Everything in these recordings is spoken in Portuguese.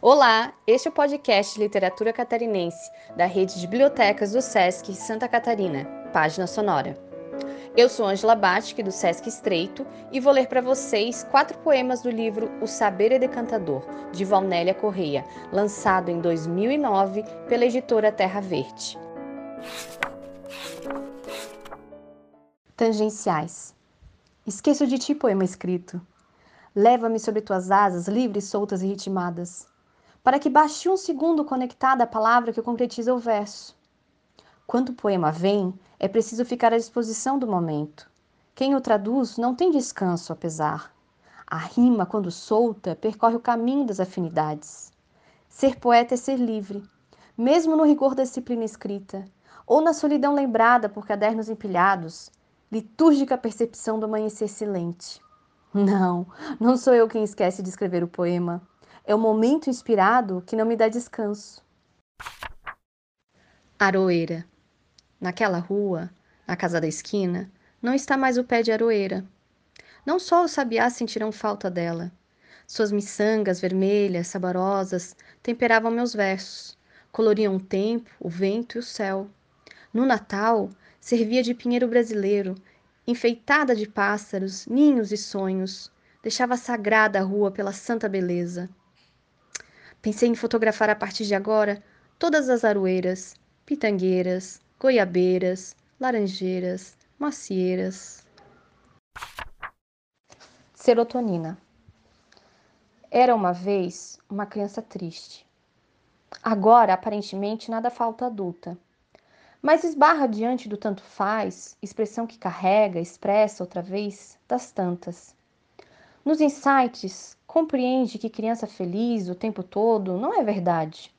Olá, este é o podcast Literatura Catarinense, da rede de bibliotecas do SESC Santa Catarina, página sonora. Eu sou Angela Batic, do SESC Estreito, e vou ler para vocês quatro poemas do livro O Saber é Decantador, de Valnélia Correia, lançado em 2009 pela editora Terra Verde. Tangenciais. Esqueço de ti, poema escrito. Leva-me sobre tuas asas, livres, soltas e ritmadas para que baixe um segundo conectada à palavra que concretiza o verso. Quando o poema vem, é preciso ficar à disposição do momento. Quem o traduz não tem descanso, apesar. A rima, quando solta, percorre o caminho das afinidades. Ser poeta é ser livre, mesmo no rigor da disciplina escrita, ou na solidão lembrada por cadernos empilhados, litúrgica percepção do amanhecer silente. Não, não sou eu quem esquece de escrever o poema. É o momento inspirado que não me dá descanso. Aroeira. Naquela rua, na casa da esquina, não está mais o pé de aroeira. Não só os sabiás sentirão falta dela. Suas miçangas vermelhas, saborosas, temperavam meus versos, coloriam o tempo, o vento e o céu. No Natal, servia de pinheiro brasileiro, enfeitada de pássaros, ninhos e sonhos, deixava sagrada a rua pela santa beleza. Pensei em fotografar a partir de agora todas as aroeiras, pitangueiras, goiabeiras, laranjeiras, macieiras. Serotonina. Era uma vez uma criança triste. Agora, aparentemente, nada falta adulta. Mas esbarra diante do tanto faz, expressão que carrega, expressa outra vez, das tantas. Nos insights, compreende que criança feliz o tempo todo não é verdade.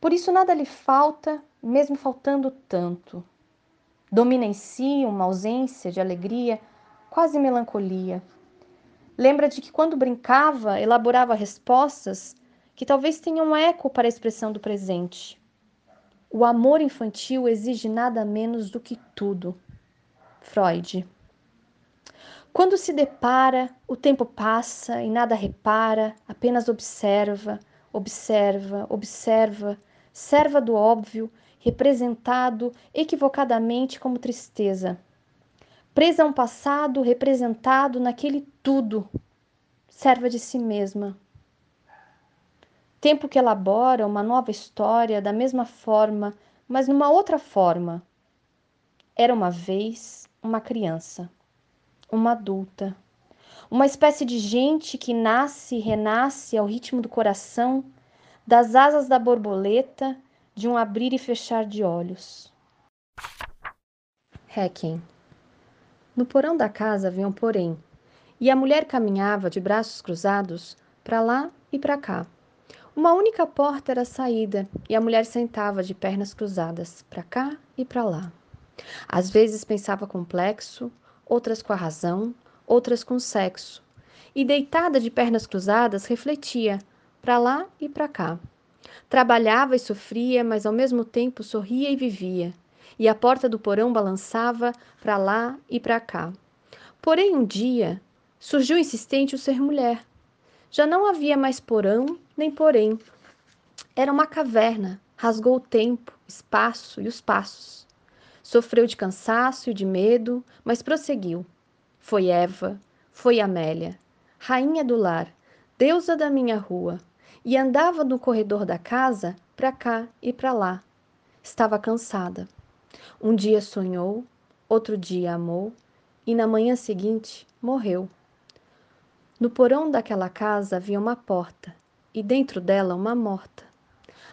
Por isso nada lhe falta, mesmo faltando tanto. Domina em si uma ausência de alegria, quase melancolia. Lembra de que quando brincava, elaborava respostas que talvez tenham eco para a expressão do presente. O amor infantil exige nada menos do que tudo. Freud. Quando se depara, o tempo passa e nada repara, apenas observa, observa, observa, serva do óbvio, representado equivocadamente como tristeza. Presa a um passado representado naquele tudo, serva de si mesma. Tempo que elabora uma nova história da mesma forma, mas numa outra forma. Era uma vez uma criança uma adulta, uma espécie de gente que nasce e renasce ao ritmo do coração, das asas da borboleta, de um abrir e fechar de olhos. Hacking. No porão da casa havia um porém, e a mulher caminhava de braços cruzados para lá e para cá. Uma única porta era a saída, e a mulher sentava de pernas cruzadas, para cá e para lá. Às vezes pensava complexo, outras com a razão, outras com o sexo. E deitada de pernas cruzadas, refletia, para lá e para cá. Trabalhava e sofria, mas ao mesmo tempo sorria e vivia. E a porta do porão balançava para lá e para cá. Porém, um dia, surgiu insistente o ser mulher. Já não havia mais porão nem porém. Era uma caverna, rasgou o tempo, espaço e os passos. Sofreu de cansaço e de medo, mas prosseguiu. Foi Eva, foi Amélia, rainha do lar, deusa da minha rua, e andava no corredor da casa para cá e para lá. Estava cansada. Um dia sonhou, outro dia amou, e na manhã seguinte morreu. No porão daquela casa havia uma porta, e dentro dela uma morta.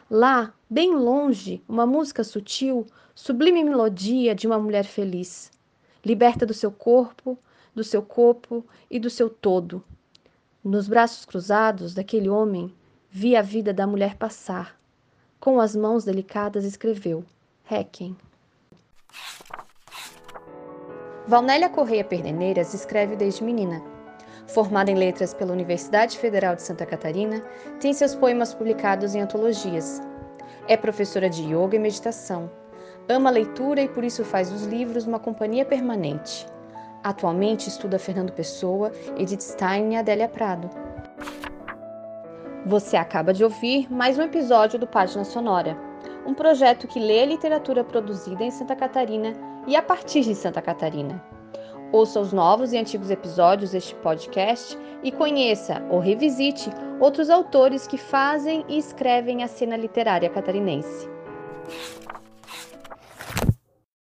Lá, bem longe, uma música sutil, sublime melodia de uma mulher feliz, liberta do seu corpo, do seu corpo e do seu todo. Nos braços cruzados daquele homem, vi a vida da mulher passar. Com as mãos delicadas escreveu: Requiem. Valnélia Correia Perdeneiras escreve desde menina. Formada em letras pela Universidade Federal de Santa Catarina, tem seus poemas publicados em antologias. É professora de yoga e meditação. Ama a leitura e por isso faz dos livros uma companhia permanente. Atualmente estuda Fernando Pessoa, Edith Stein e Adélia Prado. Você acaba de ouvir mais um episódio do Página Sonora, um projeto que lê a literatura produzida em Santa Catarina e a partir de Santa Catarina. Ouça os novos e antigos episódios deste podcast e conheça ou revisite outros autores que fazem e escrevem a cena literária catarinense.